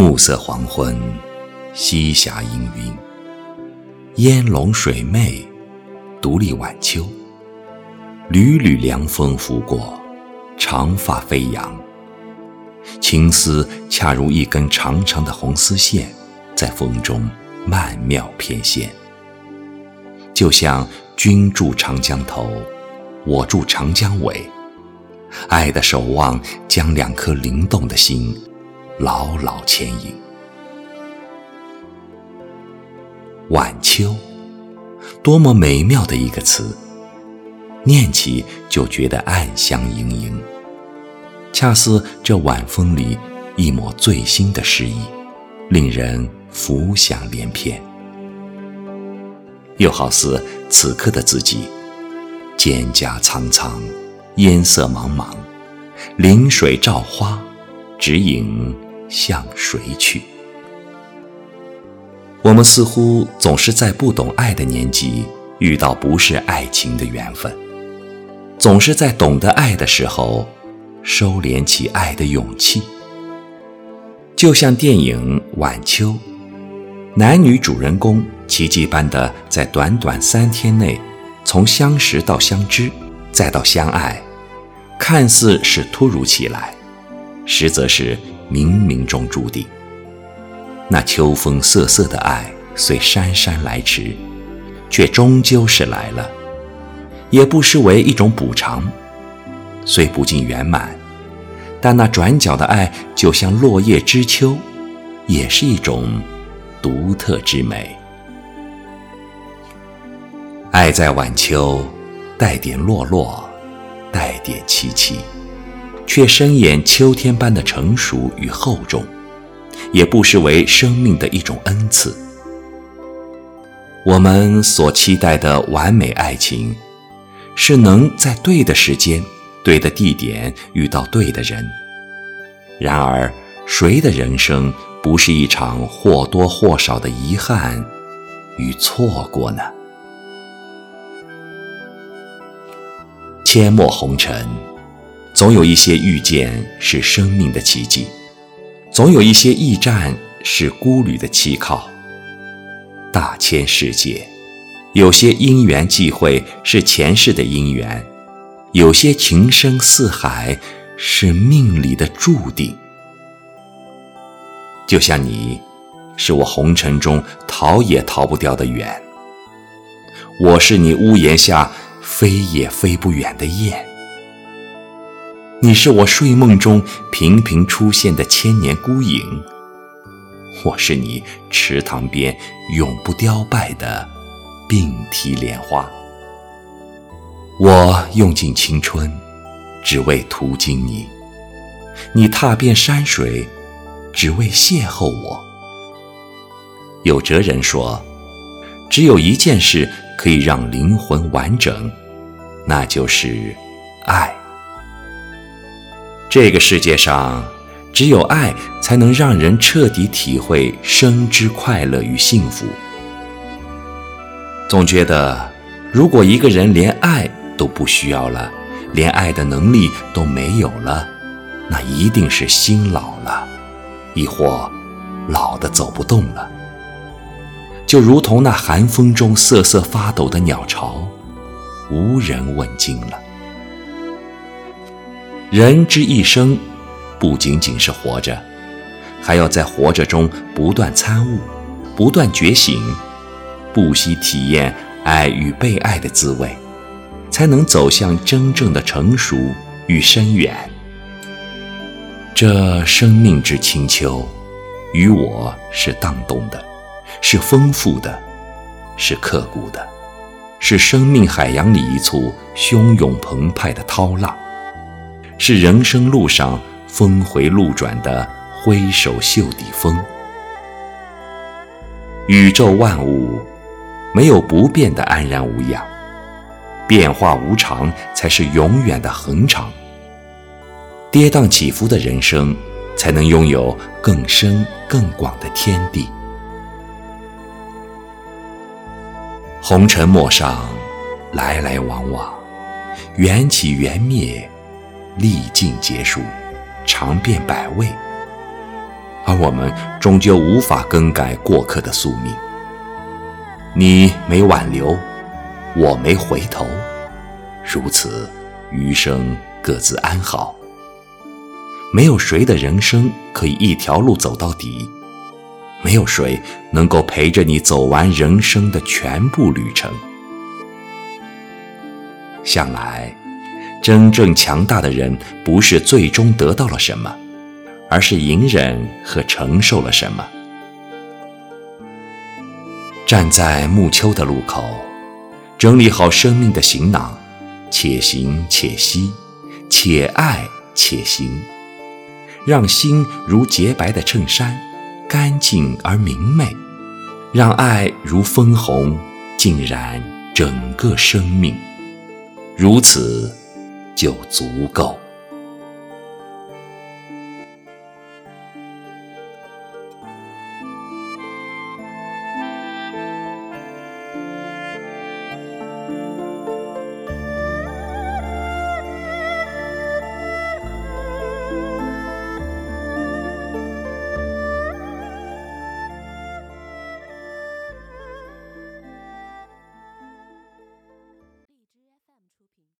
暮色黄昏，西霞氤氲，烟笼水媚，独立晚秋。缕缕凉风拂过，长发飞扬，青丝恰如一根长长的红丝线，在风中曼妙翩跹。就像君住长江头，我住长江尾，爱的守望将两颗灵动的心牢牢牵引。晚秋，多么美妙的一个词！念起就觉得暗香盈盈，恰似这晚风里一抹最新的诗意，令人浮想联翩。又好似此刻的自己，蒹葭苍苍，烟色茫茫，临水照花，只影向谁去？我们似乎总是在不懂爱的年纪遇到不是爱情的缘分。总是在懂得爱的时候，收敛起爱的勇气。就像电影《晚秋》，男女主人公奇迹般的在短短三天内，从相识到相知，再到相爱，看似是突如其来，实则是冥冥中注定。那秋风瑟瑟的爱，虽姗姗来迟，却终究是来了。也不失为一种补偿，虽不尽圆满，但那转角的爱就像落叶知秋，也是一种独特之美。爱在晚秋，带点落落，带点凄凄，却深掩秋天般的成熟与厚重，也不失为生命的一种恩赐。我们所期待的完美爱情。是能在对的时间、对的地点遇到对的人。然而，谁的人生不是一场或多或少的遗憾与错过呢？阡陌红尘，总有一些遇见是生命的奇迹，总有一些驿站是孤旅的栖靠。大千世界。有些因缘际会是前世的因缘，有些情深似海是命里的注定。就像你，是我红尘中逃也逃不掉的缘，我是你屋檐下飞也飞不远的雁。你是我睡梦中频频出现的千年孤影，我是你池塘边永不凋败的。并蒂莲花，我用尽青春，只为途经你；你踏遍山水，只为邂逅我。有哲人说，只有一件事可以让灵魂完整，那就是爱。这个世界上，只有爱才能让人彻底体会生之快乐与幸福。总觉得，如果一个人连爱都不需要了，连爱的能力都没有了，那一定是心老了，亦或老的走不动了。就如同那寒风中瑟瑟发抖的鸟巢，无人问津了。人之一生，不仅仅是活着，还要在活着中不断参悟，不断觉醒。不惜体验爱与被爱的滋味，才能走向真正的成熟与深远。这生命之清秋，与我是荡动的，是丰富的，是刻骨的，是生命海洋里一簇汹涌澎湃的涛浪，是人生路上峰回路转的挥手袖底风。宇宙万物。没有不变的安然无恙，变化无常才是永远的恒常。跌宕起伏的人生，才能拥有更深更广的天地。红尘陌上，来来往往，缘起缘灭，历尽劫数，尝遍百味。而我们终究无法更改过客的宿命。你没挽留，我没回头，如此，余生各自安好。没有谁的人生可以一条路走到底，没有谁能够陪着你走完人生的全部旅程。向来，真正强大的人不是最终得到了什么，而是隐忍和承受了什么。站在暮秋的路口，整理好生命的行囊，且行且惜，且爱且行。让心如洁白的衬衫，干净而明媚；让爱如枫红，浸染整个生命。如此，就足够。